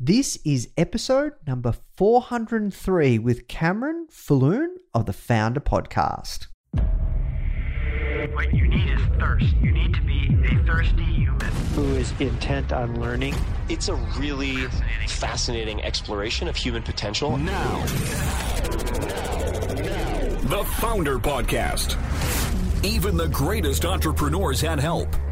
This is episode number 403 with Cameron Falloon of the Foundr Podcast. What you need is thirst. You need to be a thirsty human. who is intent on learning. It's a really fascinating exploration of human potential. Now. The Foundr Podcast. Even the greatest entrepreneurs had help.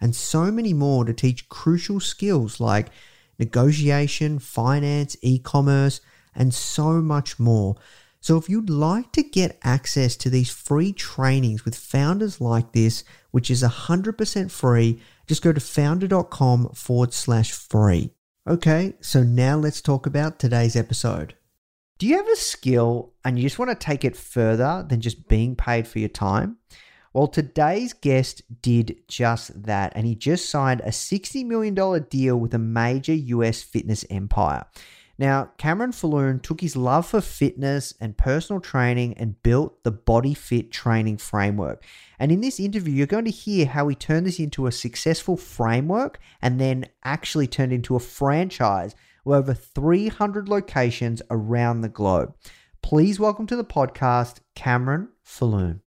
and so many more to teach crucial skills like negotiation, finance, e commerce, and so much more. So, if you'd like to get access to these free trainings with founders like this, which is 100% free, just go to foundr.com forward slash free. Okay, so now let's talk about today's episode. Do you have a skill and you just want to take it further than just being paid for your time? Well, today's guest did just that, and he just signed a $60 million deal with a major US fitness empire. Now, Cameron Falloon took his love for fitness and personal training and built the Body Fit Training Framework. And in this interview, you're going to hear how he turned this into a successful framework and then actually turned into a franchise with over 300 locations around the globe. Please welcome to the podcast, Cameron Falloon.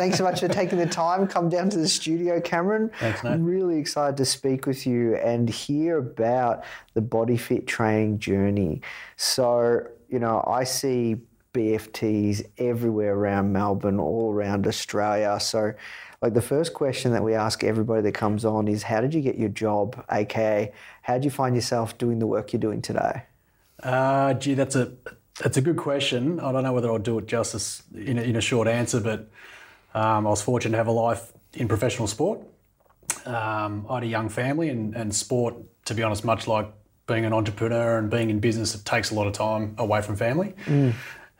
Thanks so much for taking the time. Come down to the studio, Cameron. Thanks, Nate. I'm really excited to speak with you and hear about the body fit training journey. So, you know, I see BFTs everywhere around Melbourne, all around Australia. So, like the first question that we ask everybody that comes on is, how did you get your job? AKA, how did you find yourself doing the work you're doing today? Uh, gee, that's a that's a good question. I don't know whether I'll do it justice in a, in a short answer, but um, I was fortunate to have a life in professional sport. Um, I had a young family, and, and sport, to be honest, much like being an entrepreneur and being in business, it takes a lot of time away from family.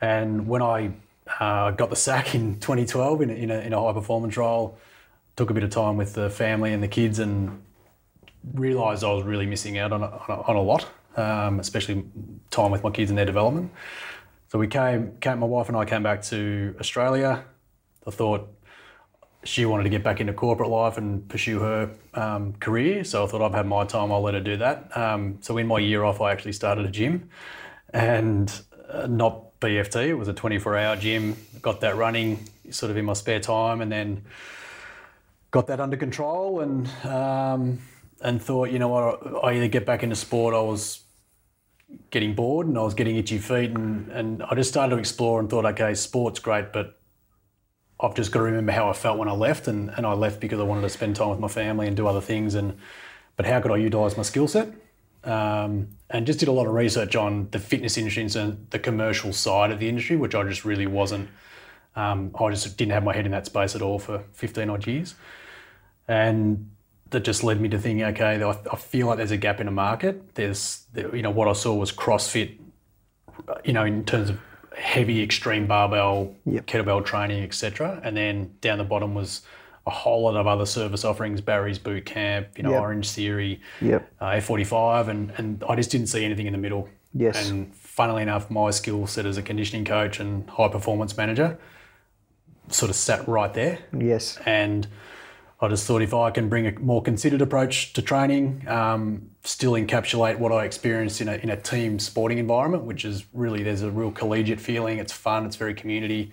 And when I uh, got the sack in 2012 in a, in a, in a high performance role, took a bit of time with the family and the kids, and realised I was really missing out on a, on a, on a lot, um, especially time with my kids and their development. So we came, came, my wife and I came back to Australia. I thought she wanted to get back into corporate life and pursue her um, career. So I thought I've had my time, I'll let her do that. Um, so in my year off, I actually started a gym and uh, not BFT, it was a 24 hour gym. Got that running sort of in my spare time and then got that under control and um, and thought, you know what, I either get back into sport. I was getting bored and I was getting itchy feet and, and I just started to explore and thought, okay, sport's great, but I've just got to remember how I felt when I left and, and I left because I wanted to spend time with my family and do other things and but how could I utilise my skill set? Um, and just did a lot of research on the fitness industry and the commercial side of the industry, which I just really wasn't. Um, I just didn't have my head in that space at all for 15 odd years. And that just led me to thinking, okay, I, feel like there's a gap in the market. There's, you know, what I saw was CrossFit, you know, in terms of heavy extreme barbell, Yep. kettlebell training, etc. And then down the bottom was a whole lot of other service offerings, Barry's Boot Camp, you know, Yep. Orange Theory, Yep. uh, F45, and, and I just didn't see anything in the middle. Yes. And funnily enough, my skill set as a conditioning coach and high performance manager sort of sat right there. Yes. And I just thought if I can bring a more considered approach to training, um, still encapsulate what I experienced in a, in a team sporting environment, which is really there's a real collegiate feeling. It's fun. It's very community.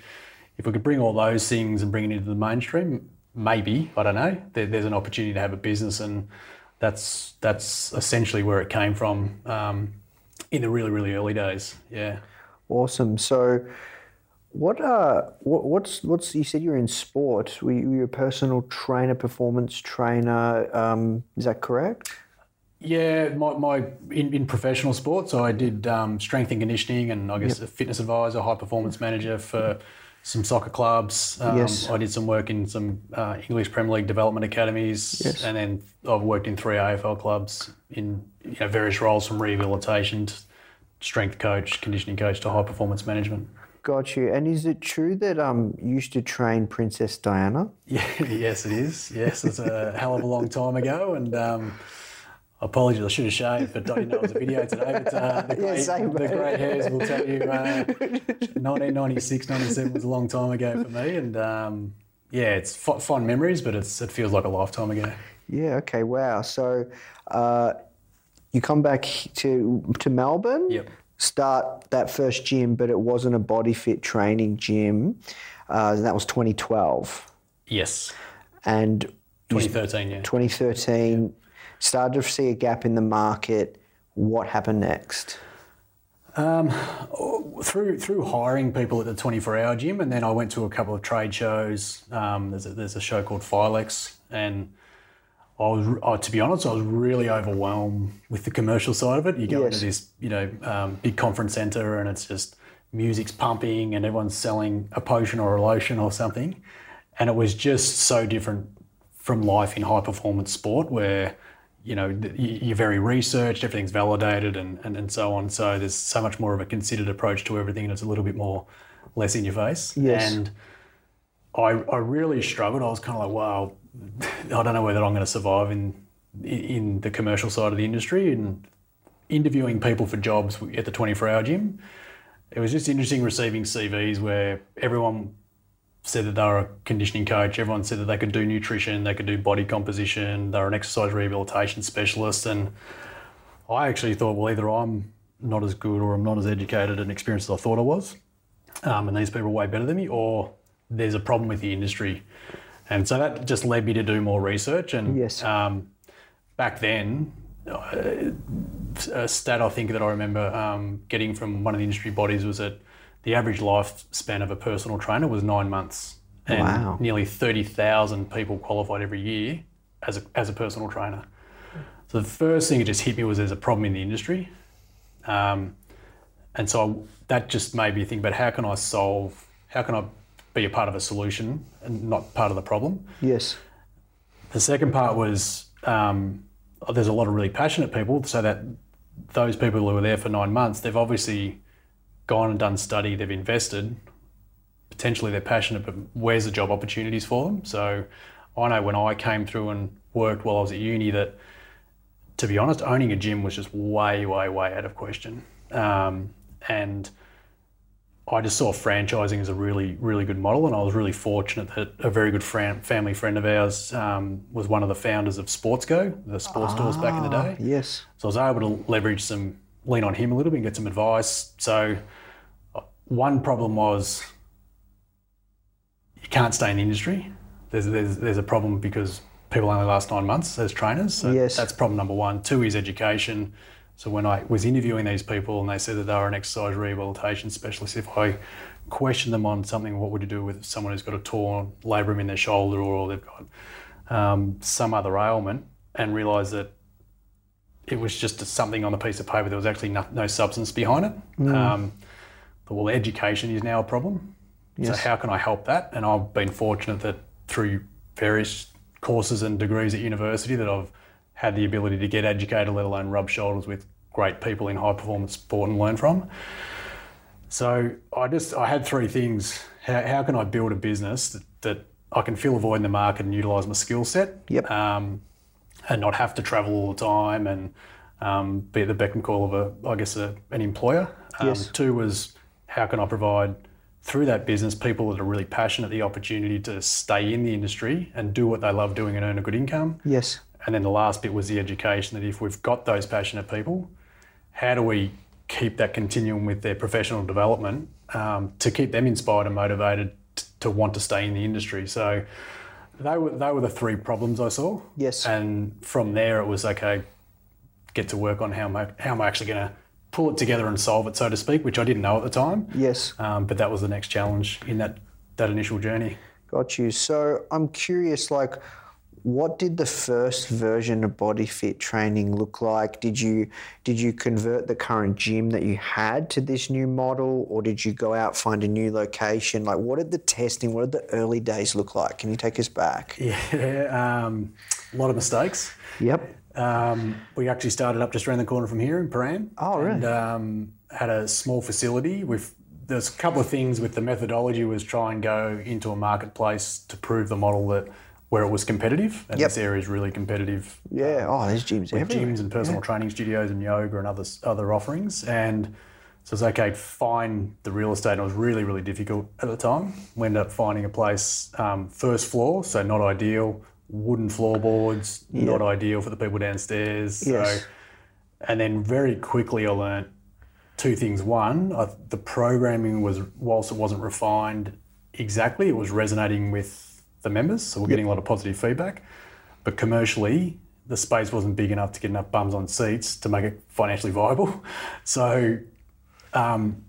If we could bring all those things and bring it into the mainstream, maybe I don't know. There, there's an opportunity to have a business, and that's that's essentially where it came from um, in the really really early days. Yeah. Awesome. So, what uh, what, what's what's you said you're in sport? Were you, were you a personal trainer, performance trainer? Um, is that correct? Yeah, my, my in, in professional sports, I did um, strength and conditioning, and I guess a fitness advisor, high performance manager for some soccer clubs. Um, Yes. I did some work in some uh, English Premier League development academies, Yes. and then I've worked in three AFL clubs in you know, various roles from rehabilitation to strength coach, conditioning coach to high performance management. Got you. And is it true that um you used to train Princess Diana? Yeah, yes, it is. Yes, it's a hell of a long time ago, and um, apologies, I should have shaved, but I didn't know it was a video today. But uh, the, grey, same, the grey hairs will tell you uh, 1996, 97 was a long time ago for me, and um, yeah, it's f- fond memories, but it's it feels like a lifetime ago. Yeah. Okay. Wow. So, uh, you come back to to Melbourne. Yep. Start that first gym, but it wasn't a body fit training gym. Uh, and that was 2012, Yes, and 2013. Yeah. 2013 started to see a gap in the market. What happened next? Um, through through hiring people at the 24 hour gym, and then I went to a couple of trade shows. Um, there's a, there's a show called Filex, and I was uh, to be honest, I was really overwhelmed with the commercial side of it. You go Yes. into this you know um, big conference center, and it's just music's pumping, and everyone's selling a potion or a lotion or something, and it was just so different from life in high performance sport where you know you're very researched everything's validated and, and, and so on so there's so much more of a considered approach to everything and it's a little bit more less in your face Yes. and I, I really struggled i was kind of like wow i don't know whether i'm going to survive in in the commercial side of the industry and interviewing people for jobs at the 24 hour gym it was just interesting receiving cvs where everyone said that they were a conditioning coach. Everyone said that they could do nutrition, they could do body composition, they're an exercise rehabilitation specialist. And I actually thought, well, either I'm not as good or I'm not as educated and experienced as I thought I was, um, and these people are way better than me, or there's a problem with the industry. And so that just led me to do more research. And Yes. um, back then, a stat I think that I remember um, getting from one of the industry bodies was that the average lifespan of a personal trainer was nine months. And Wow. nearly 30,000 people qualified every year as a, as a personal trainer. So the first thing that just hit me was there's a problem in the industry. Um, and so that just made me think about how can I solve, how can I be a part of a solution and not part of the problem? Yes. The second part was um, there's a lot of really passionate people, so that those people who were there for nine months, they've obviously gone and done study, they've invested. Potentially they're passionate, but where's the job opportunities for them? So I know when I came through and worked while I was at uni that, to be honest, owning a gym was just way, way, way out of question. Um, and I just saw franchising as a really, really good model, and I was really fortunate that a very good friend, family friend of ours um, was one of the founders of Sportsco, the sports stores back in the day. Yes. So I was able to leverage some, lean on him a little bit and get some advice. So uh, one problem was you can't stay in the industry. There's, there's, there's a problem because people only last nine months as trainers. So Yes. that's problem number one. Two is education. So when I was interviewing these people and they said that they were an exercise rehabilitation specialist, if I questioned them on something, what would you do with someone who's got a torn labrum in their shoulder or they've got um, some other ailment, and realised that it was just something on a piece of paper. There was actually no, no substance behind it. Um, but well, education is now a problem. Yes. So how can I help that? And I've been fortunate that through various courses and degrees at university that I've had the ability to get educated, let alone rub shoulders with great people in high performance sport and learn from. So I just I had three things. How, how can I build a business that, that I can fill a void in the market and utilise my skill set? Yep. Um, and not have to travel all the time and um, be at the beck and call of a I guess a, an employer. Um, Yes. Two was how can I provide through that business people that are really passionate the opportunity to stay in the industry and do what they love doing and earn a good income. Yes. And then the last bit was the education that if we've got those passionate people, how do we keep that continuum with their professional development um, to keep them inspired and motivated t- to want to stay in the industry? So they were, they were the three problems I saw. Yes. And from there, it was okay, get to work on how am I, how am I actually going to pull it together and solve it, so to speak, which I didn't know at the time. Yes. Um, but that was the next challenge in that, that initial journey. Got you. So I'm curious, like, what did the first version of Body Fit training look like? Did you did you convert the current gym that you had to this new model, or did you go out find a new location? Like, what did the testing, what did the early days look like? Can you take us back? Yeah, um, a lot of mistakes. Yep. Um, we actually started up just around the corner from here in Prahran. Oh, really? And um, had a small facility. With there's a couple of things with the methodology was try and go into a marketplace to prove the model that where it was competitive, and Yep. this area is really competitive. Yeah. Oh, there's gyms with everywhere. gyms and personal training studios and yoga and other other offerings. And so it's okay, find the real estate. And it was really, really difficult at the time. We ended up finding a place, um, first floor, so not ideal, wooden floorboards, not ideal for the people downstairs. Yes. So, and then very quickly I learnt two things. One, I, the programming was, whilst it wasn't refined exactly, it was resonating with the members. So we're getting a lot of positive feedback. But commercially, the space wasn't big enough to get enough bums on seats to make it financially viable. So um,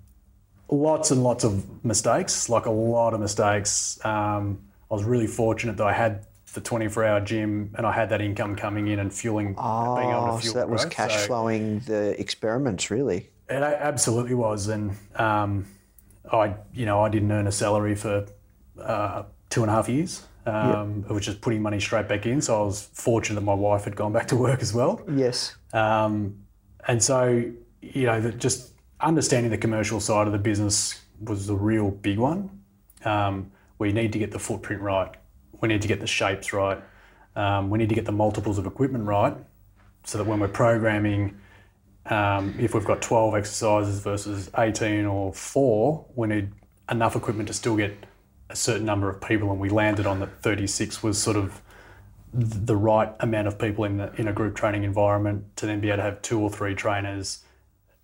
lots and lots of mistakes, like a lot of mistakes. Um, I was really fortunate that I had the 24 hour gym and I had that income coming in and fueling, being able Oh, to fuel so that was growth. cash So- flowing the experiments, really. it absolutely was, and um, I, you know, I didn't earn a salary for uh, two and a half years, um, which is putting money straight back in. So I was fortunate that my wife had gone back to work as well, Yes. um, and so you know, that just understanding the commercial side of the business was the real big one. Um, we need to get the footprint right. We need to get the shapes right. Um, we need to get the multiples of equipment right, so that when we're programming um, if we've got 12 exercises versus 18 or four, we need enough equipment to still get a certain number of people. And we landed on that 36 was sort of the right amount of people in, the, in a group training environment to then be able to have two or three trainers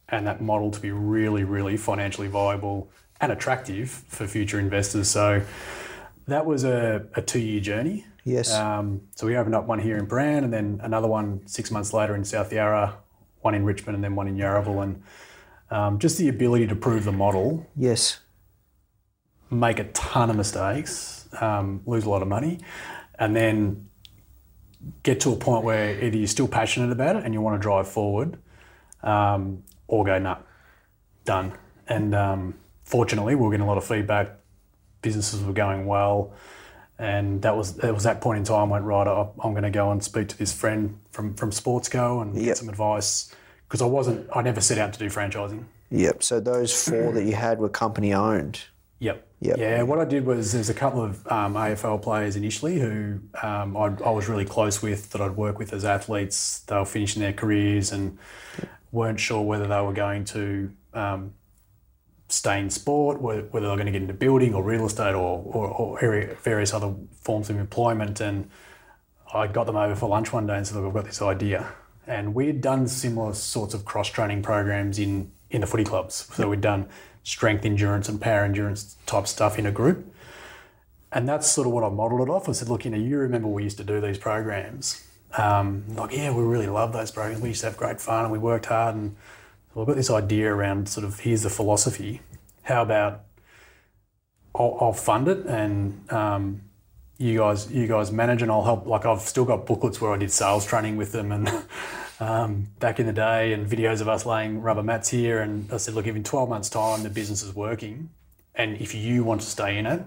and that model to be really, really financially viable and attractive for future investors. So that was a, a two year journey. Yes. Um, so we opened up one here in Prahran and then another one six months later in South Yarra, one in Richmond and then one in Yarraville. And um, just the ability to prove the model, yes. Make a ton of mistakes, um, lose a lot of money, and then get to a point where either you're still passionate about it and you want to drive forward, um, or go, nah, done. And um, fortunately, we were getting a lot of feedback. Businesses were going well. And that was it was that point in time I went right. I- I'm going to go and speak to this friend from from Sportsco and Yep. get some advice because I wasn't I never set out to do franchising. Yep. So those four that you had were company owned. Yep. Yep. Yeah. What I did was there's a couple of um, AFL players initially who um, I, I was really close with that I'd work with as athletes. They were finishing their careers and weren't sure whether they were going to um, stay in sport, whether they were going to get into building or real estate or, or, or various other forms of employment. And I got them over for lunch one day and said, look, I've got this idea. And we'd done similar sorts of cross training programs in, in the footy clubs. So we'd done strength endurance and power endurance type stuff in a group. And that's sort of what I modelled it off. I said, look, you know, you remember we used to do these programs. Um, like, yeah, we really love those programs. We used to have great fun and we worked hard. And so I've got this idea around sort of here's the philosophy. How about I'll, I'll fund it and um, you guys you guys manage and I'll help. Like I've still got booklets where I did sales training with them and um, back in the day and videos of us laying rubber mats here. And I said, look, if in 12 months' time the business is working and if you want to stay in it,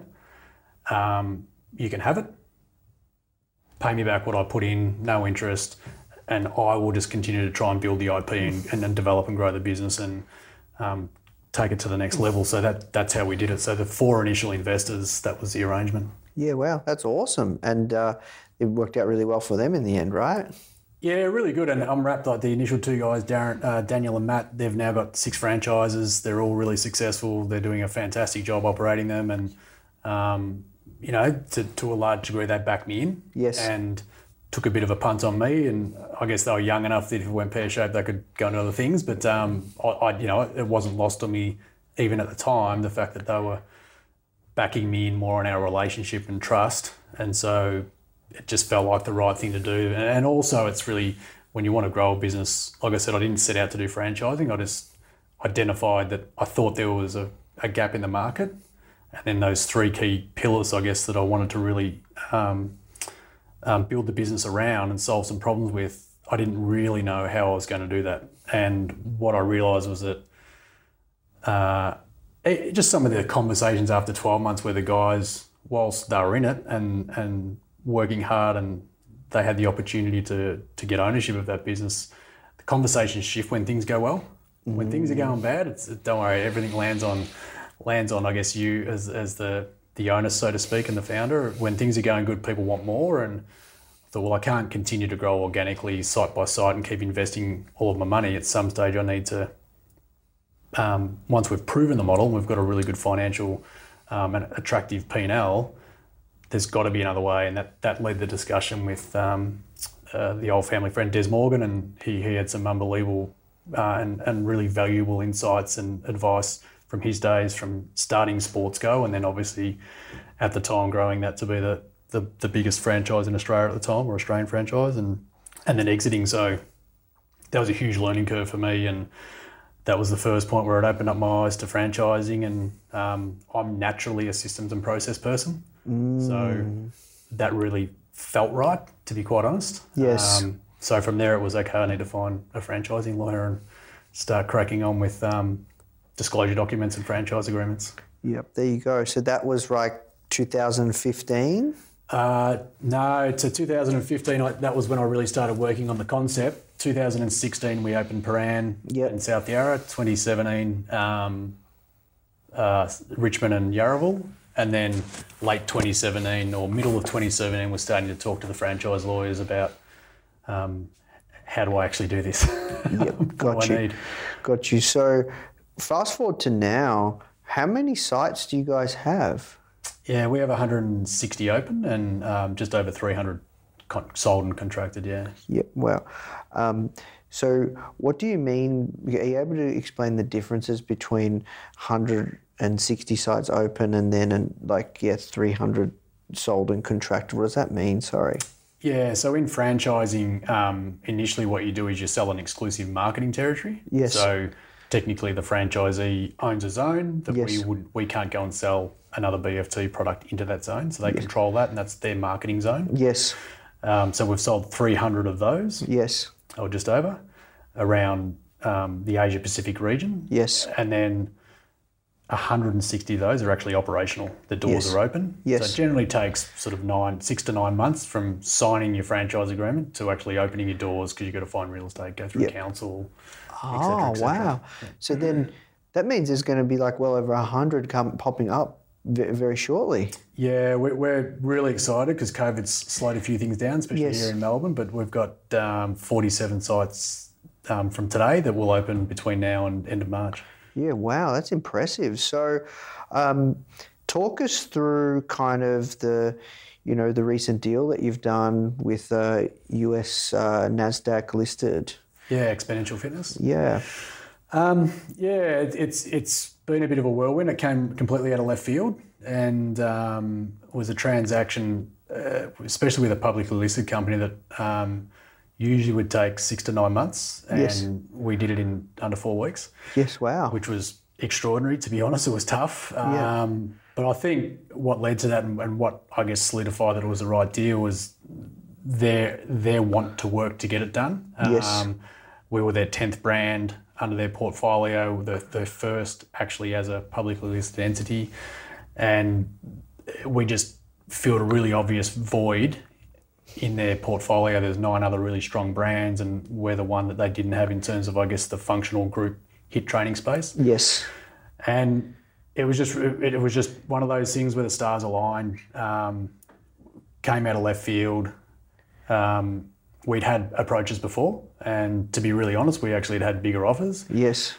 um, you can have it. Pay me back what I put in, no interest, and I will just continue to try and build the IP and, and then develop and grow the business and um, take it to the next level. So that that's how we did it. So the four initial investors, that was the arrangement. Yeah. Wow. That's awesome. And uh, it worked out really well for them in the end, right? Yeah, really good. And I'm rapt like the initial two guys, Darren, uh, Daniel and Matt. They've now got six franchises. They're all really successful. They're doing a fantastic job operating them, and um, you know, to, to a large degree, they backed me in. Yes. And took a bit of a punt on me, and I guess they were young enough that if it went pear shaped, they could go into other things. But um, I, I, you know, it wasn't lost on me even at the time the fact that they were backing me in more on our relationship and trust, and so it just felt like the right thing to do. And also, it's really when you want to grow a business. Like I said, I didn't set out to do franchising. I just identified that I thought there was a, a gap in the market, and then those three key pillars, I guess, that I wanted to really um, um, build the business around and solve some problems with. I didn't really know how I was going to do that, and what I realised was that. Uh, it, just some of the conversations after 12 months where the guys, whilst they were in it and, and working hard and they had the opportunity to, to get ownership of that business, the conversations shift when things go well. When things are going bad, it's don't worry, everything lands on lands on I guess you as, as the the owner, so to speak, and the founder. When things are going good, people want more, and I thought, well, I can't continue to grow organically, site by site, and keep investing all of my money. At some stage, I need to um, once we've proven the model, we've got a really good financial um, and attractive P and L. There's got to be another way, and that that led the discussion with um, uh, the old family friend Des Morgan, and he he had some unbelievable uh, and and really valuable insights and advice from his days from starting Sportsco, and then obviously at the time growing that to be the the, the biggest franchise in Australia at the time, or Australian franchise, and and then exiting. So that was a huge learning curve for me, and that was the first point where it opened up my eyes to franchising. And um, I'm naturally a systems and process person, so that really felt right, to be quite honest. Yes. Um, so from there, it was okay. I need to find a franchising lawyer and start cracking on with um, disclosure documents and franchise agreements. Yep, there you go. So that was like 2015. Uh, no, to 2015, I, that was when I really started working on the concept. 2016, we opened Prahran Yep. in South Yarra. 2017, um, uh, Richmond and Yarraville. And then late 2017 or middle of 2017, we're starting to talk to the franchise lawyers about um, how do I actually do this? Yep, what got I you. need? Got you. So fast forward to now, how many sites do you guys have? Yeah, we have 160 open and um, just over 300 con- sold and contracted, yeah. Yep, wow. Um, so what do you mean? Are you able to explain the differences between 160 sites open and then and like yeah 300 sold and contracted? What does that mean? Sorry. Yeah, so in franchising, um, initially what you do is you sell an exclusive marketing territory. Yes. So technically, the franchisee owns a zone that we would we can't go and sell another BFT product into that zone. So they control that, and that's their marketing zone. Yes. Um, so we've sold 300 of those, Yes. or just over, around um, the Asia Pacific region. Yes. And then 160 of those are actually operational. The doors Yes. are open. Yes. So it generally takes sort of nine, six to nine months from signing your franchise agreement to actually opening your doors because you've got to find real estate, go through Yep. council. Oh cetera. wow. So then that means there's going to be like well over 100 come popping up very shortly. Yeah, we're, we're really excited because COVID's slowed a few things down, especially Yes. here in Melbourne. But we've got um, 47 sites um, from today that will open between now and end of March. Yeah, wow, that's impressive. So, um, talk us through kind of the, you know, the recent deal that you've done with uh, US uh, Nasdaq listed. Yeah, exponential fitness. Yeah, Um, yeah, it, it's it's been a bit of a whirlwind. It came completely out of left field and um, was a transaction, uh, especially with a publicly listed company that um, usually would take six to nine months, and Yes. we did it in under four weeks, yes, wow. which was extraordinary. To be honest, it was tough. Yeah. Um, but I think what led to that and, and what I guess solidified that it was the right deal was their their want to work to get it done. Yes. Um, we were their tenth brand under their portfolio, the, the first actually as a publicly listed entity, and we just filled a really obvious void in their portfolio. There's nine other really strong brands, and we're the one that they didn't have in terms of, I guess, the functional group HIIT training space Yes, and it was just it, was just one of those things where the stars aligned. Um, came out of left field. Um, we'd had approaches before, and to be really honest, we actually had had bigger offers. Yes.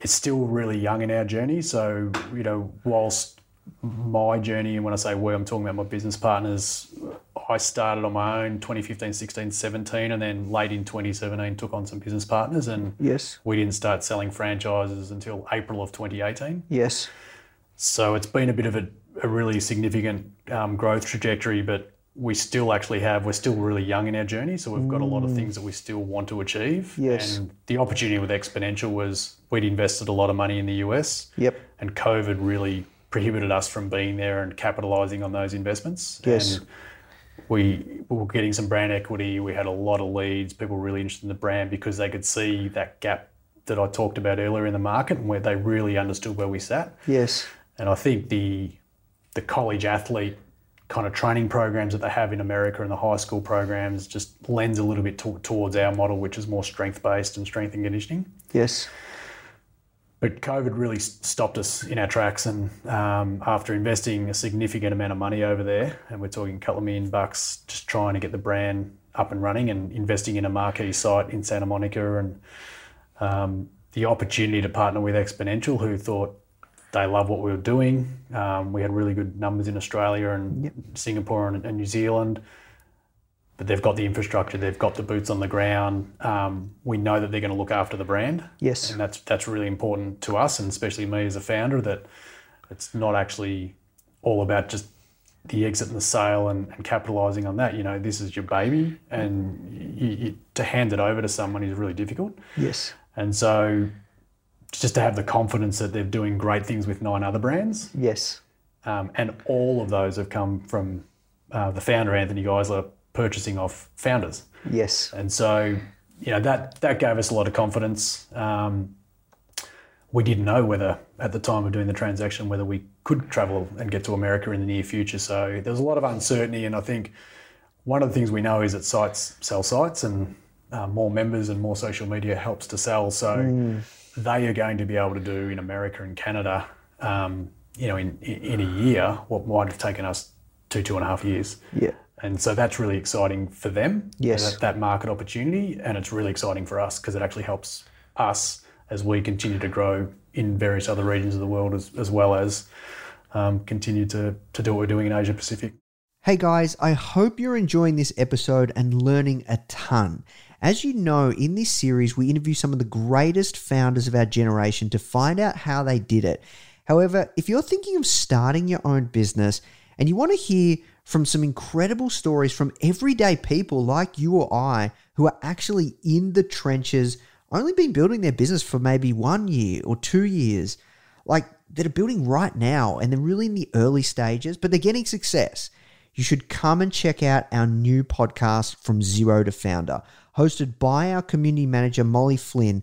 It's still really young in our journey, so you know, whilst my journey, and when I say we, I'm talking about my business partners. I started on my own 2015, 16, 17, and then late in 2017 took on some business partners, and Yes. we didn't start selling franchises until April of 2018. Yes. So it's been a bit of a, a really significant um, growth trajectory, but we still actually have, we're still really young in our journey. So we've got a lot of things that we still want to achieve. Yes. And the opportunity with Xponential was we'd invested a lot of money in the US. Yep. And COVID really prohibited us from being there and capitalizing on those investments. Yes. And we were getting some brand equity. We had a lot of leads. People were really interested in the brand because they could see that gap that I talked about earlier in the market and where they really understood where we sat. Yes. And I think the the college athlete kind of training programs that they have in America and the high school programs just lends a little bit to, towards our model, which is more strength based and strength and conditioning. Yes. But COVID really stopped us in our tracks, and um, after investing a significant amount of money over there, and we're talking a couple of million bucks, just trying to get the brand up and running, and investing in a marquee site in Santa Monica, and um, the opportunity to partner with Xponential, who thought they love what we were doing. Um, we had really good numbers in Australia and Singapore and, and New Zealand but they've got the infrastructure, they've got the boots on the ground. Um, we know that they're going to look after the brand. Yes. And that's that's really important to us, and especially me as a founder, that it's not actually all about just the exit and the sale and, and capitalising on that. You know, this is your baby, and you, you, to hand it over to someone is really difficult. Yes. And so, just to have the confidence that they're doing great things with nine other brands, Yes. um, and all of those have come from uh, the founder Anthony Geisler purchasing off founders. Yes. And so, you know, that that gave us a lot of confidence. Um, we didn't know whether, at the time of doing the transaction, whether we could travel and get to America in the near future. So there was a lot of uncertainty, and I think one of the things we know is that sites sell sites, and uh, more members and more social media helps to sell. So they are going to be able to do in America and Canada, um, you know, in in a year what might have taken us two two and a half years. Yeah. And so that's really exciting for them, Yes. that, that market opportunity. And it's really exciting for us because it actually helps us as we continue to grow in various other regions of the world as, as well as um, continue to, to do what we're doing in Asia Pacific. Hey guys, I hope you're enjoying this episode and learning a ton. As you know, in this series, we interview some of the greatest founders of our generation to find out how they did it. However, if you're thinking of starting your own business and you want to hear from some incredible stories from everyday people like you or I who are actually in the trenches, only been building their business for maybe one year or two years, like that are building right now and they're really in the early stages, but they're getting success you should come and check out our new podcast, From Zero to Founder, hosted by our community manager, Molly Flynn.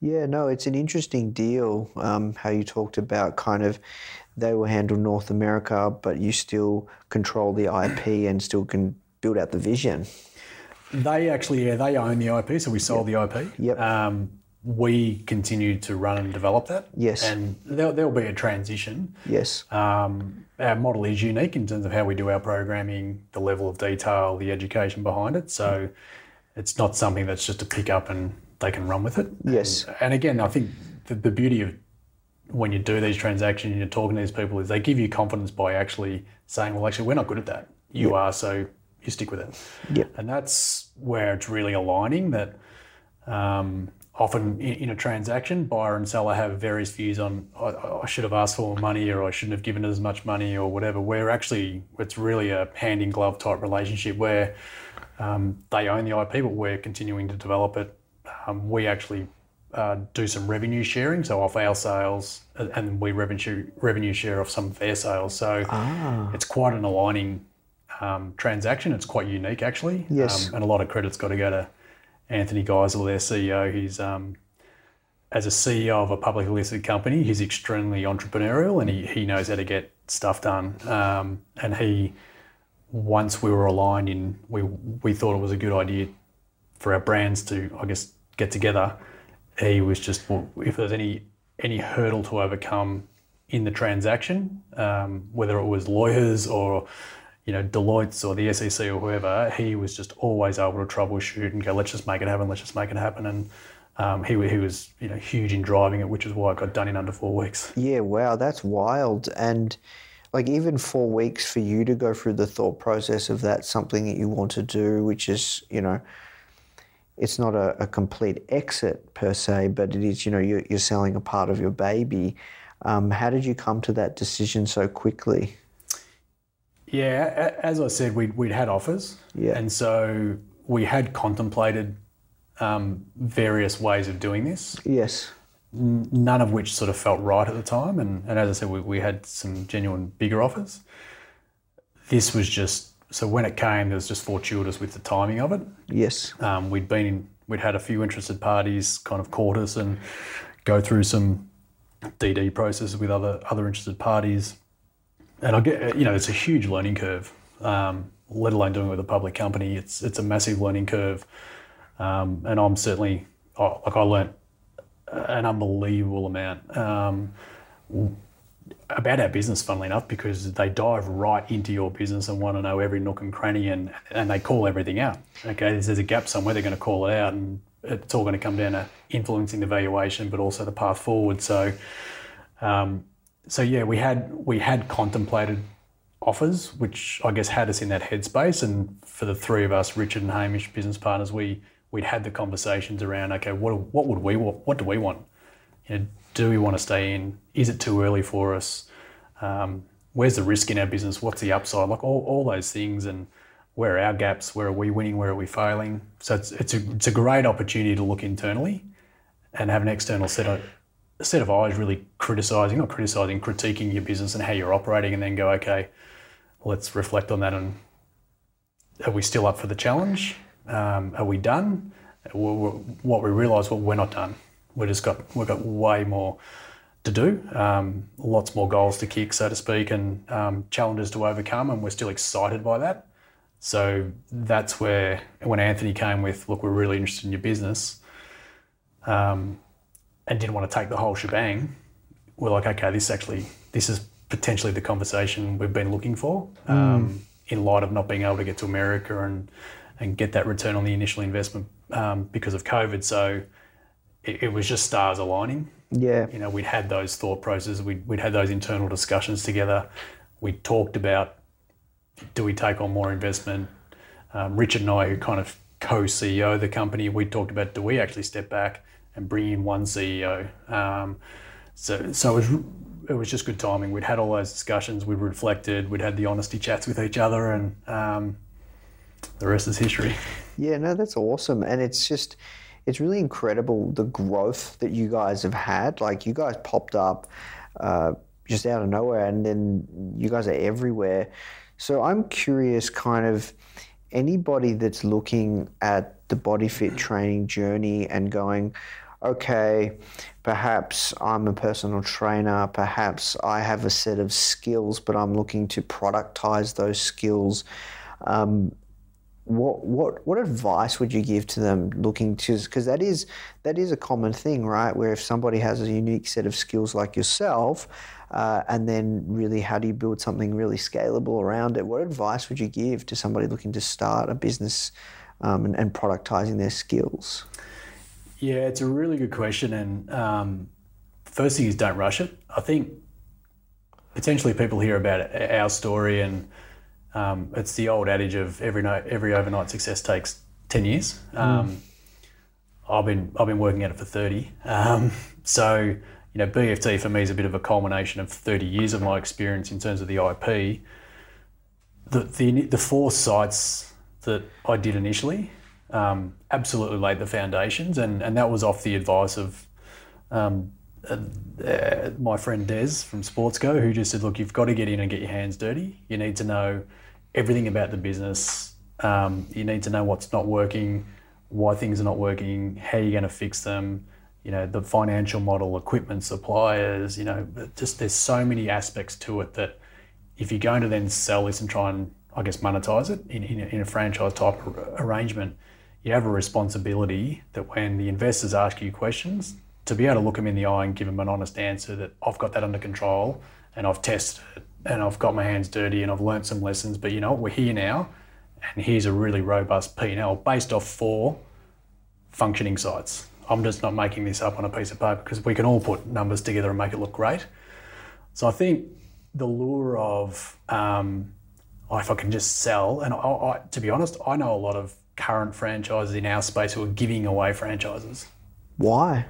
Yeah, no, it's an interesting deal. Um, how you talked about kind of they will handle North America, but you still control the IP and still can build out the vision. They actually, yeah, they own the IP, so we sold the IP. Yep. Um, we continue to run and develop that. Yes. And there, there'll be a transition. Yes. Um, our model is unique in terms of how we do our programming, the level of detail, the education behind it. So it's not something that's just to pick up and they can run with it. Yes. And, and again, I think the, the beauty of when you do these transactions and you're talking to these people is they give you confidence by actually saying, well, actually, we're not good at that. You are, so you stick with it. Yep. And that's where it's really aligning that um, often in, in a transaction, buyer and seller have various views on I, I should have asked for more money or I shouldn't have given as much money or whatever. Where actually it's really a hand in glove type relationship where um, they own the IP, but we're continuing to develop it. Um, we actually uh, do some revenue sharing, so off our sales, uh, and we revenue revenue share off some of their sales. So it's quite an aligning um, transaction. It's quite unique, actually. Yes. Um, and a lot of credit's got to go to Anthony Geisler, their CEO. He's um, as a CEO of a publicly listed company, he's extremely entrepreneurial and he, he knows how to get stuff done. Um, and he, once we were aligned in, we, we thought it was a good idea for our brands to, I guess, get together. He was just, if there's any any hurdle to overcome in the transaction, um, whether it was lawyers or you know Deloitte's or the SEC or whoever, he was just always able to troubleshoot and go, let's just make it happen, let's just make it happen, and um, he, he was you know huge in driving it, which is why it got done in under four weeks. Yeah, wow, that's wild. And like even four weeks for you to go through the thought process of that something that you want to do, which is you know it's not a, a, complete exit per se, but it is, you know, you're, you're selling a part of your baby. Um, how did you come to that decision so quickly? Yeah, as I said, we'd, we'd had offers. Yeah. And so we had contemplated um, various ways of doing this. Yes. None of which sort of felt right at the time. And, and as I said, we, we had some genuine bigger offers. This was just so when it came, there was just fortuitous with the timing of it. Yes. Um, we'd been in, we'd had a few interested parties kind of court us and go through some DD processes with other other interested parties, and I get you know it's a huge learning curve. Um, let alone doing it with a public company, it's it's a massive learning curve, um, and I'm certainly like I learnt an unbelievable amount. About our business, funnily enough, because they dive right into your business and want to know every nook and cranny and, and they call everything out. Okay, there's a gap somewhere, they're going to call it out, and it's all going to come down to influencing the valuation, but also the path forward. So, um, so yeah, we had we had contemplated offers, which I guess had us in that headspace. And for the three of us, Richard and Hamish, business partners, we we'd had the conversations around okay, what what would we want? What do we want? You know, do we want to stay in? Is it too early for us? Um, where's the risk in our business? What's the upside? Like all, all those things, and where are our gaps? Where are we winning? Where are we failing? So it's, it's, a, it's a great opportunity to look internally and have an external set of, set of eyes really criticising, not criticising, critiquing your business and how you're operating, and then go, okay, let's reflect on that and are we still up for the challenge? Um, are we done? What we realise, well, we're not done we just got we've got way more to do, um, lots more goals to kick, so to speak, and um, challenges to overcome, and we're still excited by that. So that's where when Anthony came with, look, we're really interested in your business, um, and didn't want to take the whole shebang. We're like, okay, this actually this is potentially the conversation we've been looking for. Mm. in light of not being able to get to America and and get that return on the initial investment um, because of COVID, so it, it was just stars aligning. Yeah. You know, we'd had those thought processes, we'd, we'd had those internal discussions together. We talked about do we take on more investment? Um, Richard and I, who kind of co CEO the company, we talked about do we actually step back and bring in one CEO? Um, so, so it was, it was just good timing. We'd had all those discussions, we'd reflected, we'd had the honesty chats with each other, and um, the rest is history. Yeah, no, that's awesome. And it's just, it's really incredible the growth that you guys have had. Like you guys popped up uh, just out of nowhere, and then you guys are everywhere. So I'm curious, kind of anybody that's looking at the body fit training journey and going, okay, perhaps I'm a personal trainer, perhaps I have a set of skills, but I'm looking to productize those skills. Um, what what what advice would you give to them looking to because that is that is a common thing right? Where if somebody has a unique set of skills like yourself uh, and then really how do you build something really scalable around it? What advice would you give to somebody looking to start a business um, and, and, productizing their skills? Yeah it's a really good question and um, first thing is don't rush it. I think potentially people hear about our story and um, it's the old adage of every night, every overnight success takes ten years. Um, mm. I've been I've been working at it for thirty. Um, so you know, BFT for me is a bit of a culmination of thirty years of my experience in terms of the IP. The the, the four sites that I did initially um, absolutely laid the foundations, and, and that was off the advice of um, uh, uh, my friend Des from Sportsco, who just said, "Look, you've got to get in and get your hands dirty. You need to know everything about the business. Um, you need to know what's not working, why things are not working, how you're going to fix them. you know, the financial model, equipment suppliers, you know, just there's so many aspects to it that if you're going to then sell this and try and, I guess, monetize it in, in, a, in a franchise type arrangement, you have a responsibility that when the investors ask you questions, to be able to look them in the eye and give them an honest answer that I've got that under control and I've tested it and I've got my hands dirty and I've learned some lessons. But you know what, we're here now and here's a really robust P&L based off four functioning sites. I'm just not making this up on a piece of paper because we can all put numbers together and make it look great. So I think the lure of um, oh, if I can just sell, and I, I, to be honest, I know a lot of current franchises in our space who are giving away franchises. Why?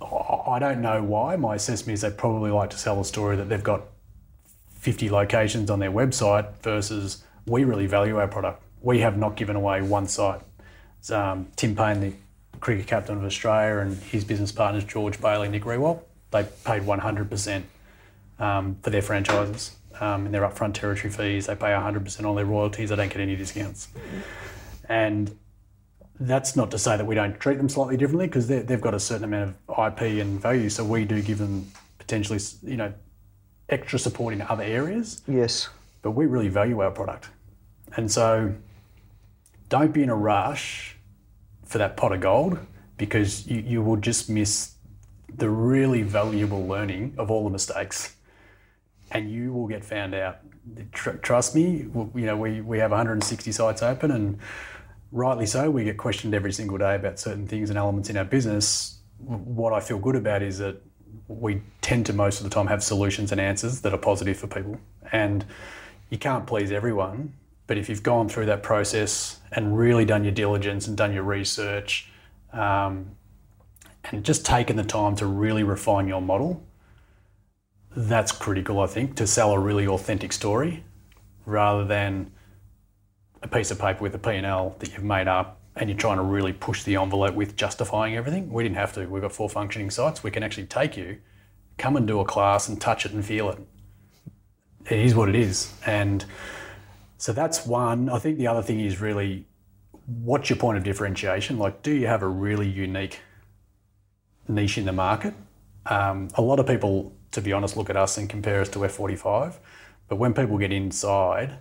I don't know why. My assessment is they probably like to sell a story that they've got 50 locations on their website versus we really value our product. We have not given away one site. Um, Tim Paine, the cricket captain of Australia, and his business partners, George Bailey, Nick Riewoldt, they paid 100% um, for their franchises um, in their upfront territory fees. They pay 100% on their royalties. They don't get any discounts. And that's not to say that we don't treat them slightly differently because they've got a certain amount of IP and value. So we do give them potentially, you know, extra support in other areas. Yes. But we really value our product. And so don't be in a rush for that pot of gold because you, you will just miss the really valuable learning of all the mistakes and you will get found out. Tr- trust me, you know, we, we have 160 sites open and rightly so, we get questioned every single day about certain things and elements in our business. What I feel good about is that we tend to most of the time have solutions and answers that are positive for people. And you can't please everyone, but if you've gone through that process and really done your diligence and done your research, um, and just taken the time to really refine your model, that's critical, I think, to sell a really authentic story rather than a piece of paper with a P&L that you've made up and you're trying to really push the envelope with justifying everything. We didn't have to. We've got four functioning sites. We can actually take you, come and do a class and touch it and feel it. It is what it is. And so that's one. I think the other thing is really what's your point of differentiation? Like, do you have a really unique niche in the market? Um, a lot of people, to be honest, look at us and compare us to F45. But when people get inside,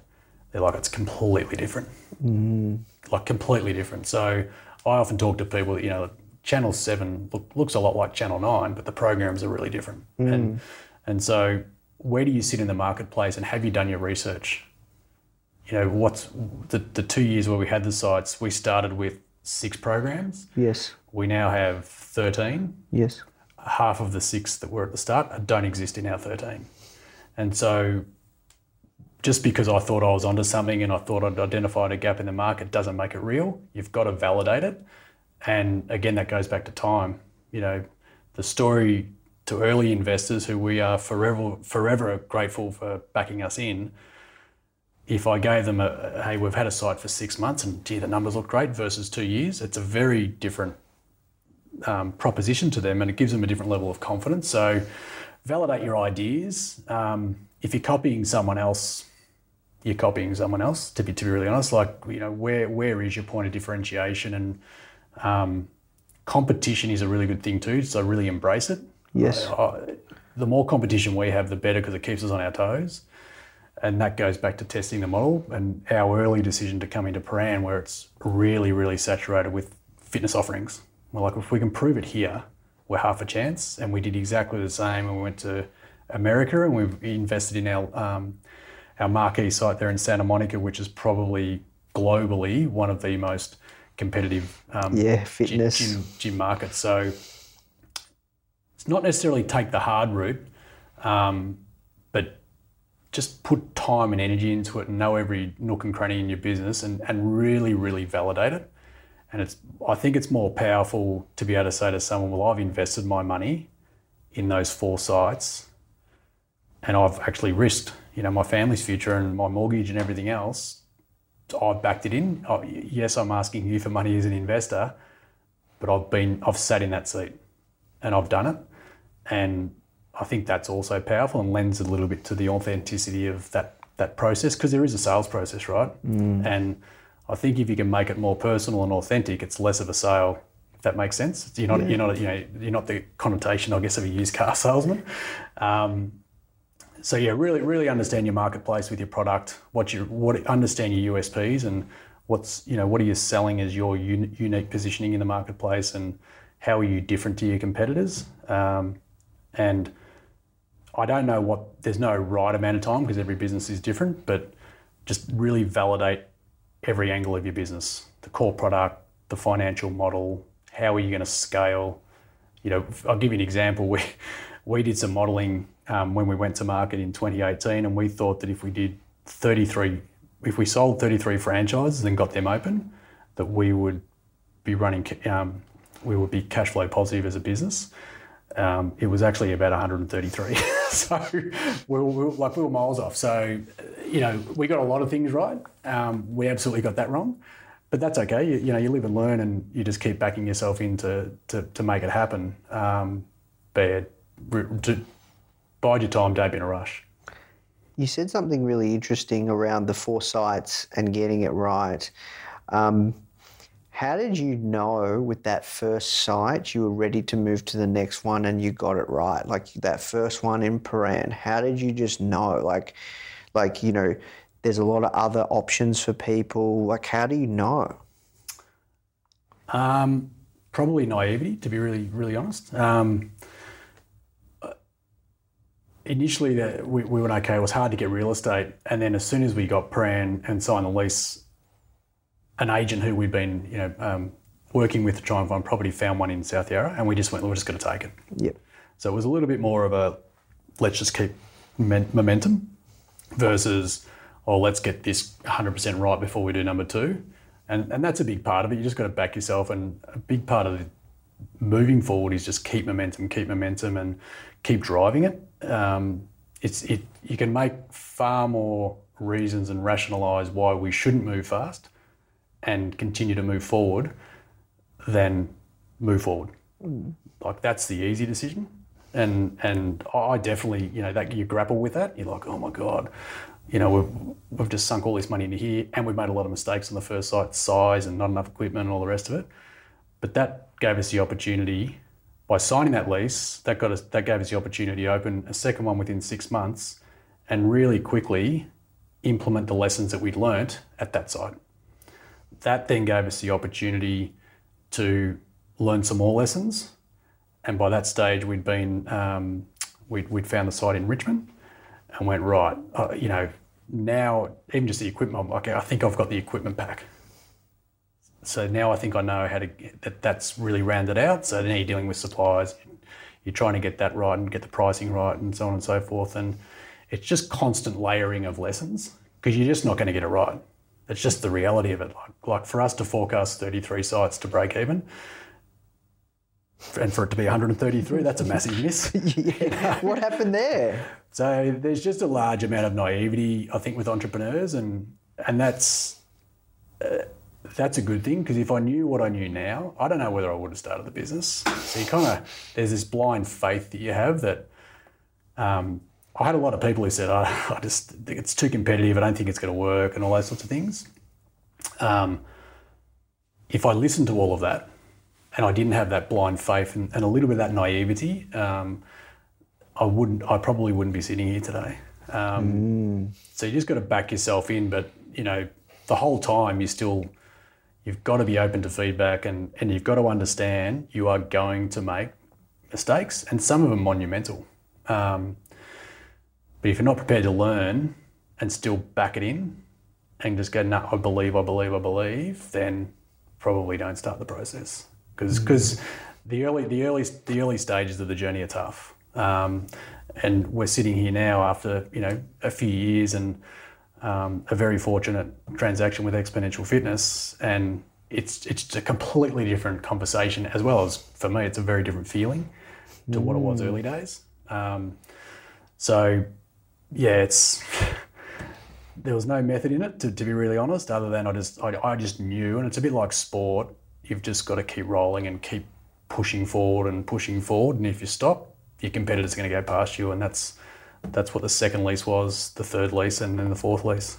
they're like, it's completely different. Mm. Like, completely different. So I often talk to people that, you know, Channel 7 look, looks a lot like Channel 9, but the programs are really different. Mm. And, and so, where do you sit in the marketplace and have you done your research? You know, what's the, the two years where we had the sites, we started with six programs. Yes. We now have 13. Yes. Half of the six that were at the start don't exist in our 13. And so just because I thought I was onto something and I thought I'd identified a gap in the market doesn't make it real. You've got to validate it. And again, that goes back to time. You know, the story to early investors who we are forever, forever grateful for backing us in. If I gave them a, hey, we've had a site for six months and gee, the numbers look great versus two years, it's a very different um, proposition to them and it gives them a different level of confidence. So validate your ideas. Um, if you're copying someone else, you're copying someone else. To be to be really honest, like you know, where where is your point of differentiation? And um, competition is a really good thing too. So really embrace it. Yes. Uh, the more competition we have, the better because it keeps us on our toes. And that goes back to testing the model and our early decision to come into Prahran, where it's really, really saturated with fitness offerings. We're like, if we can prove it here, we're half a chance. And we did exactly the same when we went to America and we've invested in our um, our marquee site there in Santa Monica, which is probably globally one of the most competitive um, yeah fitness gym, gym, markets. So it's not necessarily take the hard route, um, but just put time and energy into it and know every nook and cranny in your business and, and really, really validate it. And it's I think it's more powerful to be able to say to someone, well, I've invested my money in those four sites and I've actually risked you know, my family's future and my mortgage and everything else, I've backed it in. I, yes, I'm asking you for money as an investor, but I've been, I've sat in that seat and I've done it. And I think that's also powerful and lends a little bit to the authenticity of that, that process because there is a sales process, right? Mm. And I think if you can make it more personal and authentic, it's less of a sale if that makes sense. You're not, you're not, you know, you're not the connotation, I guess, of a used car salesman. Um, so yeah, really, really understand your marketplace with your product. What you, what understand your USPs and what's, you know, what are you selling as your un, unique positioning in the marketplace, and how are you different to your competitors? Um, and I don't know what. There's no right amount of time because every business is different, but just really validate every angle of your business the core product, the financial model, how are you going to scale? You know, I'll give you an example. We, we did some modeling um, when we went to market in 2018, and we thought that if we did 33, if we sold 33 franchises and got them open, that we would be running, um, we would be cash flow positive as a business. Um, it was actually about 133. so we were, we were, like we were miles off. So, you know, we got a lot of things right. Um, we absolutely got that wrong, but that's okay. You, you, know, you live and learn, and you just keep backing yourself in to to, to make it happen. Um, but to bide your time, don't be in a rush. You said something really interesting around the four sites and getting it right. Um, how did you know with that first site you were ready to move to the next one and you got it right? Like that first one in Prahran, how did you just know? Like, like you know, there's a lot of other options for people. Like, how do you know? Um, probably naivety, to be really, really honest. Um, initially, the, we, we went okay. It was hard to get real estate, and then as soon as we got Prahran and signed the lease, an agent who we'd been, you know, um, working with to try and find property found one in South Yarra, and we just went, we're just going to take it. Yep. So it was a little bit more of a let's just keep momentum versus oh let's get this 100% right before we do number two, and and that's a big part of it. You just got to back yourself, and a big part of the moving forward is just keep momentum, keep momentum, and keep driving it. Um, it's it you can make far more reasons and rationalise why we shouldn't move fast and continue to move forward than move forward. Mm. Like that's the easy decision. And and I definitely, you know, that you grapple with that. You're like, oh my God, you know, we've, we've just sunk all this money into here and we've made a lot of mistakes on the first site, size and not enough equipment and all the rest of it. But that gave us the opportunity by signing that lease, that got us that gave us the opportunity to open a second one within six months and really quickly implement the lessons that we'd learnt at that site that then gave us the opportunity to learn some more lessons. And by that stage, we'd been um, we'd, we'd found the site in Richmond, and went right. Uh, you know, now even just the equipment. I'm I think I've got the equipment pack. So now I think I know how to get that. That's really rounded out. So now you're dealing with suppliers. You're trying to get that right and get the pricing right, and so on and so forth. And it's just constant layering of lessons because you're just not going to get it right. It's just the reality of it. Like, like for us to forecast 33 sites to break even, and for it to be 133, that's a massive miss. yeah. What happened there? So there's just a large amount of naivety, I think, with entrepreneurs, and and that's uh, that's a good thing because if I knew what I knew now, I don't know whether I would have started the business. So you kind of there's this blind faith that you have that. Um, I had a lot of people who said, oh, I just think it's too competitive. I don't think it's going to work, and all those sorts of things. Um, if I listened to all of that, and I didn't have that blind faith and, and a little bit of that naivety, um, I wouldn't. I probably wouldn't be sitting here today. Um, mm. So you just got to back yourself in, but you know, the whole time you're still, you've got to be open to feedback, and and you've got to understand you are going to make mistakes, and some of them monumental. Um, but if you're not prepared to learn and still back it in and just go, no, I believe, I believe, I believe, then probably don't start the process because because mm. the early the early the early stages of the journey are tough. Um, and we're sitting here now after you know a few years and um, a very fortunate transaction with Xponential Fitness, and it's it's a completely different conversation as well as for me, it's a very different feeling to mm. what it was mm. early days. Um, so yeah, it's there was no method in it to, to be really honest, other than I just I, I just knew, and it's a bit like sport. You've just got to keep rolling and keep pushing forward and pushing forward, and if you stop, your competitor's are going to go past you, and that's that's what the second lease was, the third lease, and then the fourth lease.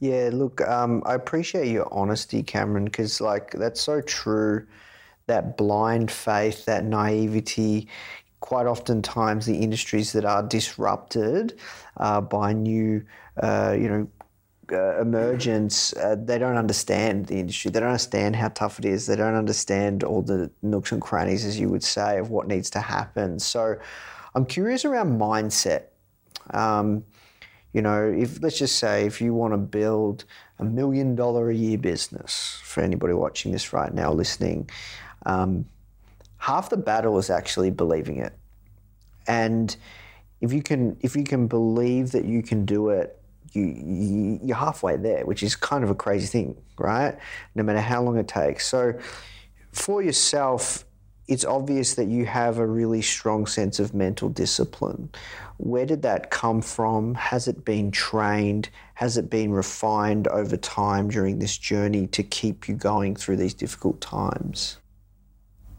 Yeah, look, um, I appreciate your honesty, Cameron, because like that's so true that blind faith, that naivety. Quite oftentimes, the industries that are disrupted uh, by new, uh, you know, uh, emergence, uh, they don't understand the industry. They don't understand how tough it is. They don't understand all the nooks and crannies, as you would say, of what needs to happen. So, I'm curious around mindset. Um, you know, if let's just say if you want to build a million dollar a year business for anybody watching this right now, listening, um, half the battle is actually believing it. And if you can, if you can believe that you can do it, you, you you're halfway there, which is kind of a crazy thing, right? No matter how long it takes. So, for yourself, it's obvious that you have a really strong sense of mental discipline. Where did that come from? Has it been trained? Has it been refined over time during this journey to keep you going through these difficult times?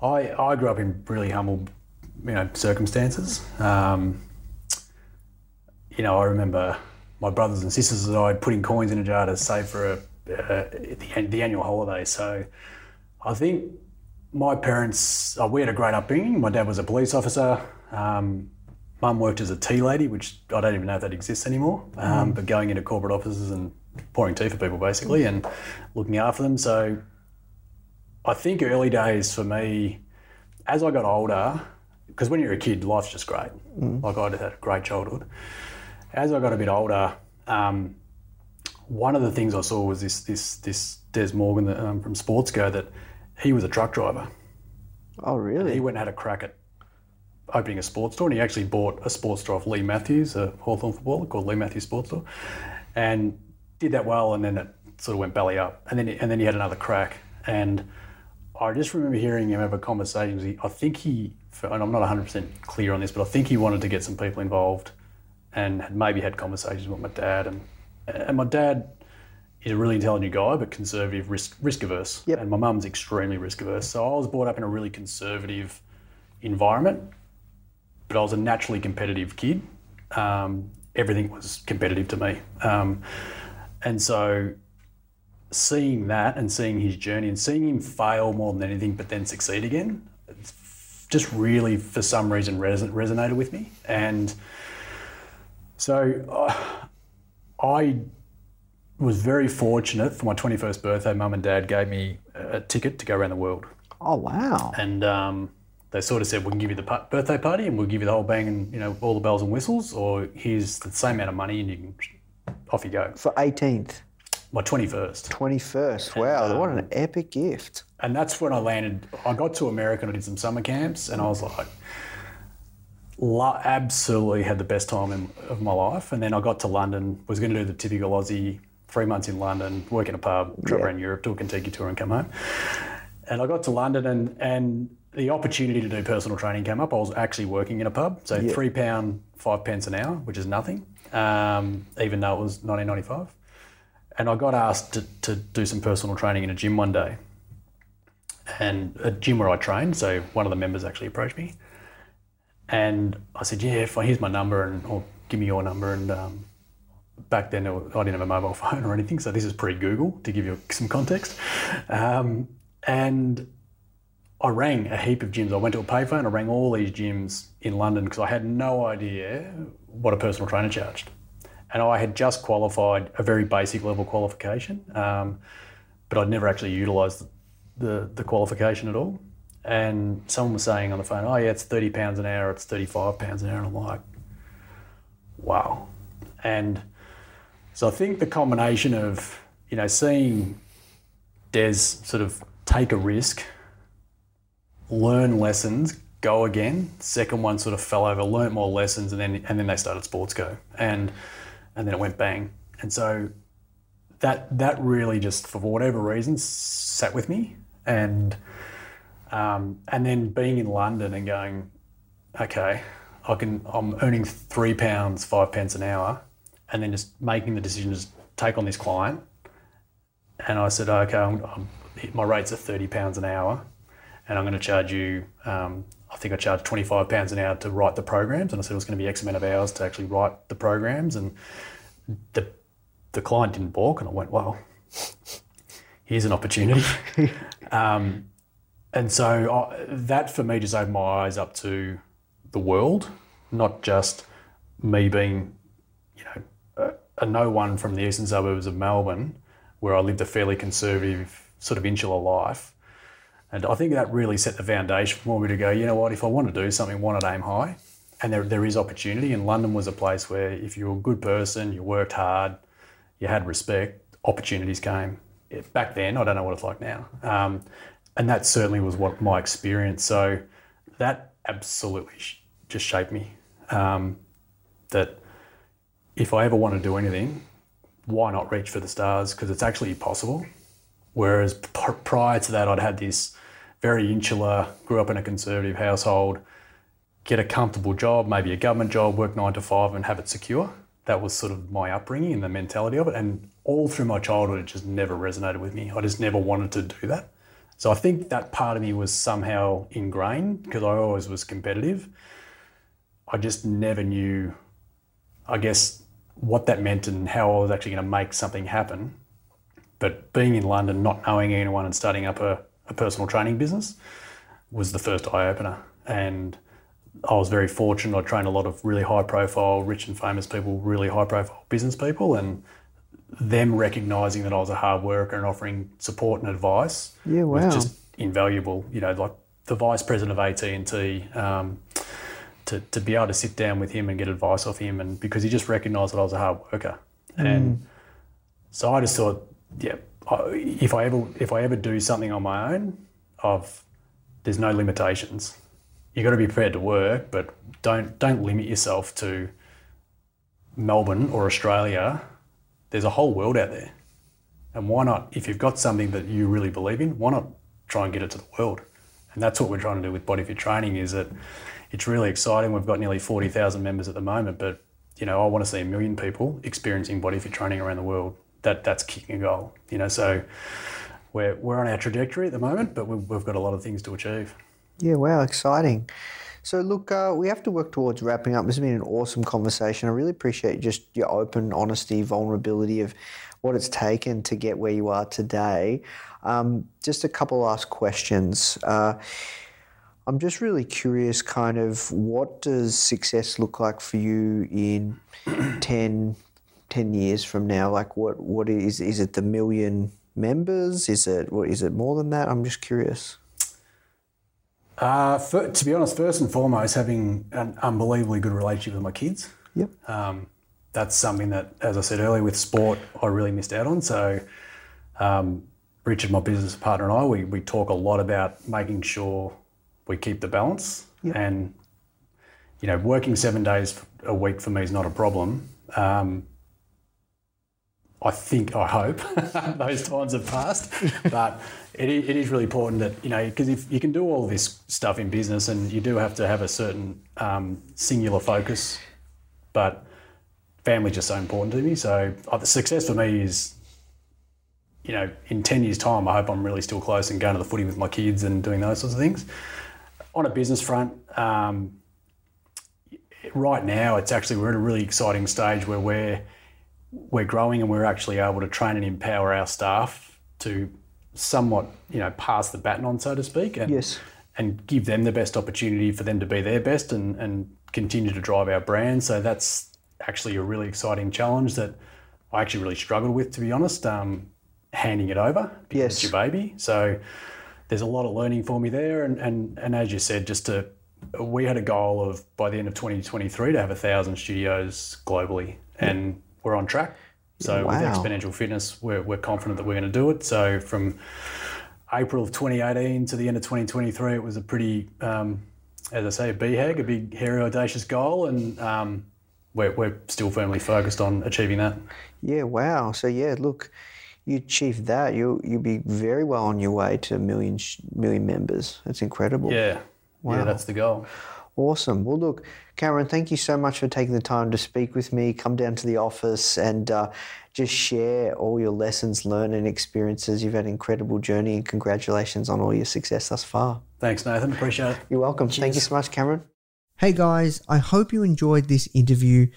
I, I grew up in really humble, you know, circumstances. Um, you know, I remember my brothers and sisters and I putting coins in a jar to save for a, uh, the, the annual holiday. So I think my parents, uh, we had a great upbringing. My dad was a police officer. Um, Mum worked as a tea lady, which I don't even know if that exists anymore. Um, But going into corporate offices and pouring tea for people, basically, and looking after them. So I think early days for me, as I got older, because when you're a kid, life's just great. Like I had a great childhood. As I got a bit older, um, one of the things I saw was this this this Des Morgan that, um, from Sportsco that he was a truck driver. Oh, really? He went and had a crack at opening a sports store, and he actually bought a sports store off Leigh Matthews, a Hawthorn footballer called Leigh Matthews Sports Store, and did that well, and then it sort of went belly up, and then and then he had another crack, and I just remember hearing him have a conversation. He, I think he, and I'm not 100% clear on this, but I think he wanted to get some people involved, and had maybe had conversations with my dad, and and my dad is a really intelligent guy, but conservative, risk risk averse. Yep. And my mum's extremely risk averse. So I was brought up in a really conservative environment, but I was a naturally competitive kid. Um, everything was competitive to me. Um, and so seeing that and seeing his journey and seeing him fail more than anything, but then succeed again, it's just really, for some reason, reson- resonated with me. And so uh, I was very fortunate for my 21st birthday. Mum and dad gave me a ticket to go around the world. Oh, wow. And um, they sort of said, we can give you the birthday party and we'll give you the whole bang and, you know, all the bells and whistles, or here's the same amount of money and you can, off you go. For 18th, My 21st. 21st. Wow, what an epic gift. And that's when I landed. I got to America and I did some summer camps, and I was like, absolutely had the best time in, of my life. And then I got to London, was going to do the typical Aussie three months in London, work in a pub, travel Yeah. around Europe, do a Contiki tour, and come home. And I got to London, and and the opportunity to do personal training came up. I was actually working in a pub, so three pound five pence an hour, which is nothing, um, even though it was 1995. And I got asked to, to do some personal training in a gym one day and a gym where I trained. So one of the members actually approached me, and I said, "Yeah, fine, here's my number, and or give me your number." And um, back then, I didn't have a mobile phone or anything, so this is pre-Google to give you some context. Um, and I rang a heap of gyms. I went to a payphone. I rang all these gyms in London because I had no idea what a personal trainer charged, and I had just qualified a very basic level qualification, um, but I'd never actually utilised the, the qualification at all. And someone was saying on the phone, "Oh yeah, it's thirty pounds an hour. It's thirty-five pounds an hour." And I'm like, "Wow!" And so I think the combination of you know seeing Des sort of take a risk, learn lessons, go again. Second one sort of fell over, learnt more lessons, and then and then they started Sportsco, and and then it went bang. And so that that really just for whatever reason sat with me, and um, and then being in London and going, okay, I can I'm earning three pounds five pence an hour, and then just making the decision to take on this client. And I said, okay, I'm, I'm, my rates are thirty pounds an hour, and I'm going to charge you. Um, I think I charged twenty five pounds an hour to write the programs, and I said it was going to be X amount of hours to actually write the programs, and the the client didn't balk, and I went, well, here's an opportunity. um, and so I, that for me just opened my eyes up to the world, not just me being, a, no one from the eastern suburbs of Melbourne, where I lived a fairly conservative sort of insular life. And I think that really set the foundation for me to go, you know what, if I want to do something, want to aim high? And there, there is opportunity. And London was a place where if you were a good person, you worked hard, you had respect, opportunities came. Back then, I don't know what it's like now. Um, and that certainly was what my experience. So that absolutely just shaped me. Um, that if I ever want to do anything, why not reach for the stars? Because it's actually possible. Whereas prior to that, I'd had this very insular, grew up in a conservative household, get a comfortable job, maybe a government job, work nine to five and have it secure. That was sort of my upbringing and the mentality of it. And all through my childhood, it just never resonated with me. I just never wanted to do that. So I think that part of me was somehow ingrained because I always was competitive. I just never knew, I guess, what that meant and how I was actually going to make something happen. But being in London, not knowing anyone and starting up a, a personal training business was the first eye opener. And I was very fortunate. I trained a lot of really high profile, rich and famous people, really high profile business people, and them recognizing that I was a hard worker and offering support and advice Yeah, wow. was just invaluable. You know, like the vice president of AT and T, um, to to be able to sit down with him and get advice off him, and because he just recognised that I was a hard worker, mm. and so I just thought, yeah, I- if I ever if I ever do something on my own, I've there's no limitations. you've got to be prepared to work, but don't don't limit yourself to Melbourne or Australia. There's a whole world out there. And why not, if you've got something that you really believe in, why not try and get it to the world? And that's what we're trying to do with Body Fit Training is that it's really exciting. We've got nearly 40,000 members at the moment, but you know, I want to see a million people experiencing body fit training around the world. That that's kicking a goal. You know, so we're we're on our trajectory at the moment, but we've, we've got a lot of things to achieve. Yeah, wow, exciting. So, look, uh, we have to work towards wrapping up. This has been an awesome conversation. I really appreciate just your open honesty, vulnerability of what it's taken to get where you are today. Um, just a couple last questions. Uh, I'm just really curious, kind of, what does success look like for you in 10, 10 years from now? Like, what, what is, is it the million members? Is it, what, is it more than that? I'm just curious. Uh, fir- to be honest, first and foremost, having an unbelievably good relationship with my kids. Yep. Um, that's something that, as I said earlier, with sport, I really missed out on. So, um, Richard, my business partner, and I, we, we talk a lot about making sure we keep the balance. And, you know, working seven days a week for me is not a problem. Um, I think, I hope those times have passed, but it, it is really important that, you know, because if you can do all this stuff in business and you do have to have a certain um, singular focus, but family's just so important to me. So uh, the success for me is, you know, in 10 years' time, I hope I'm really still close and going to the footy with my kids and doing those sorts of things. On a business front, um, right now it's actually we're at a really exciting stage where we're we're growing and we're actually able to train and empower our staff to somewhat you know pass the baton on so to speak and Yes. and give them the best opportunity for them to be their best and and continue to drive our brand so that's actually a really exciting challenge that I actually really struggled with to be honest um, handing it over because Yes. it's your baby so there's a lot of learning for me there. And and, and as you said just to we had a goal of by the end of 2023 to have a thousand studios globally. And we're on track. So with Xponential fitness we're, we're confident that we're going to do it. So from april of 2018 to the end of 2023 it was a pretty um, as i say a BHAG, a big hairy audacious goal. And um, we're, we're still firmly focused on achieving that. Yeah, wow. So yeah, look, you achieve that. You you'll be very well on your way to a million members. That's incredible. yeah Wow. yeah that's the goal Awesome. Well, look, Cameron, thank you so much for taking the time to speak with me. Come down to the office and uh, just share all your lessons learned and experiences. You've had an incredible journey, and congratulations on all your success thus far. thanks nathan appreciate it You're welcome. Thank you so much, Cameron. Hey guys, I hope you enjoyed this interview.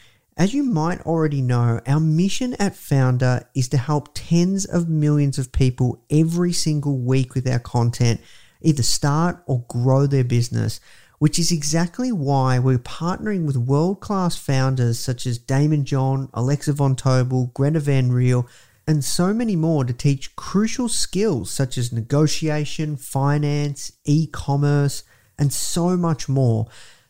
As you might already know, our mission at Foundr is to help tens of millions of people every single week with our content. either start or grow their business, which is exactly why we're partnering with world class founders such as Daymond John, Alexa Von Tobel, Greta Van Riel, and so many more to teach crucial skills such as negotiation, finance, e commerce, and so much more.